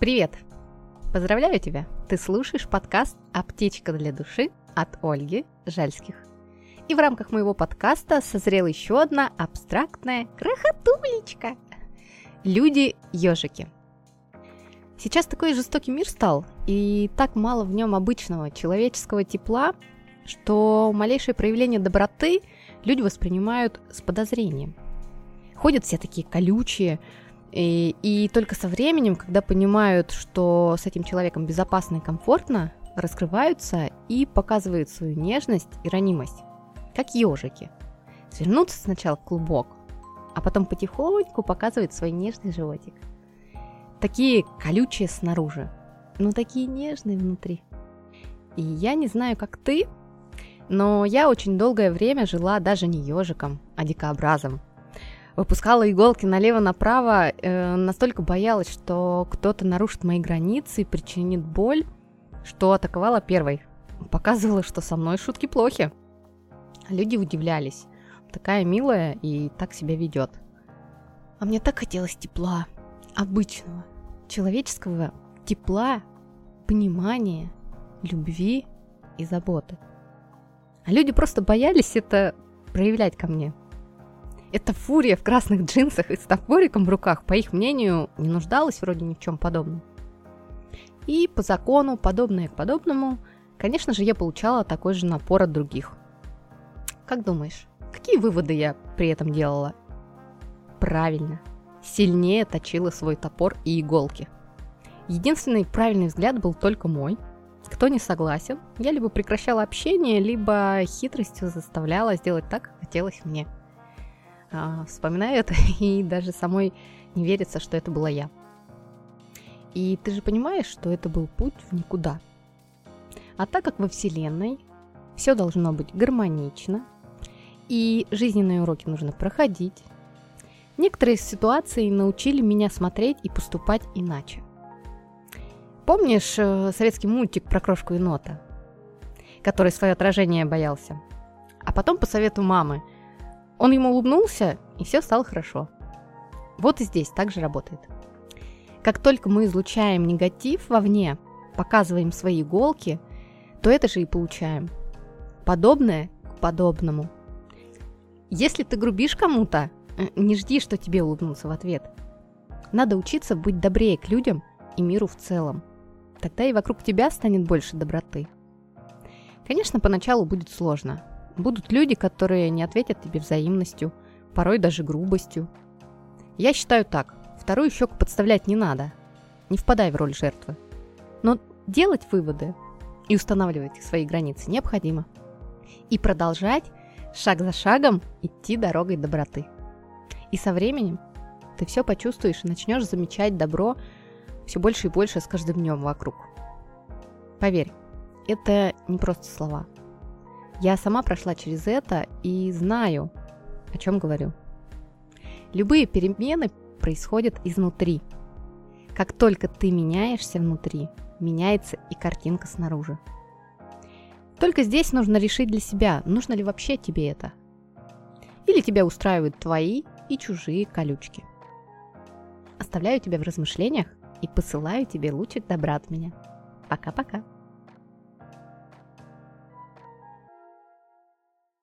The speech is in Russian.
Привет! Поздравляю тебя! Ты слушаешь подкаст «Аптечка для души» от Ольги Жальских. И в рамках моего подкаста созрела еще одна абстрактная крохотулечка. Люди-ежики. Сейчас такой жестокий мир стал, и так мало в нем обычного человеческого тепла, что малейшее проявление доброты люди воспринимают с подозрением. Ходят все такие колючие, и, и только со временем, когда понимают, что с этим человеком безопасно и комфортно, раскрываются и показывают свою нежность и ранимость, как ежики. Свернуться сначала в клубок, а потом потихоньку показывают свой нежный животик. Такие колючие снаружи, но такие нежные внутри. И я не знаю, как ты, но я очень долгое время жила даже не ежиком, а дикообразом – выпускала иголки налево-направо, э, настолько боялась, что кто-то нарушит мои границы и причинит боль, что атаковала первой. Показывала, что со мной шутки плохи. Люди удивлялись. Такая милая и так себя ведет. А мне так хотелось тепла, обычного, человеческого тепла, понимания, любви и заботы. А люди просто боялись это проявлять ко мне – эта фурия в красных джинсах и с топориком в руках, по их мнению, не нуждалась вроде ни в чем подобном. И по закону, подобное к подобному, конечно же, я получала такой же напор от других. Как думаешь, какие выводы я при этом делала? Правильно, сильнее точила свой топор и иголки. Единственный правильный взгляд был только мой. Кто не согласен, я либо прекращала общение, либо хитростью заставляла сделать так, как хотелось мне – а, вспоминаю это, и даже самой не верится, что это была я. И ты же понимаешь, что это был путь в никуда. А так как во Вселенной все должно быть гармонично, и жизненные уроки нужно проходить, некоторые ситуации научили меня смотреть и поступать иначе. Помнишь э, советский мультик про крошку енота, который свое отражение боялся? А потом по совету мамы – он ему улыбнулся, и все стало хорошо. Вот и здесь также работает. Как только мы излучаем негатив вовне, показываем свои иголки, то это же и получаем. Подобное к подобному. Если ты грубишь кому-то, э, не жди, что тебе улыбнутся в ответ. Надо учиться быть добрее к людям и миру в целом. Тогда и вокруг тебя станет больше доброты. Конечно, поначалу будет сложно, Будут люди, которые не ответят тебе взаимностью, порой даже грубостью. Я считаю так. Вторую щеку подставлять не надо. Не впадай в роль жертвы. Но делать выводы и устанавливать свои границы необходимо. И продолжать шаг за шагом идти дорогой доброты. И со временем ты все почувствуешь и начнешь замечать добро все больше и больше с каждым днем вокруг. Поверь, это не просто слова – я сама прошла через это и знаю, о чем говорю. Любые перемены происходят изнутри. Как только ты меняешься внутри, меняется и картинка снаружи. Только здесь нужно решить для себя, нужно ли вообще тебе это. Или тебя устраивают твои и чужие колючки. Оставляю тебя в размышлениях и посылаю тебе лучик добра от меня. Пока-пока.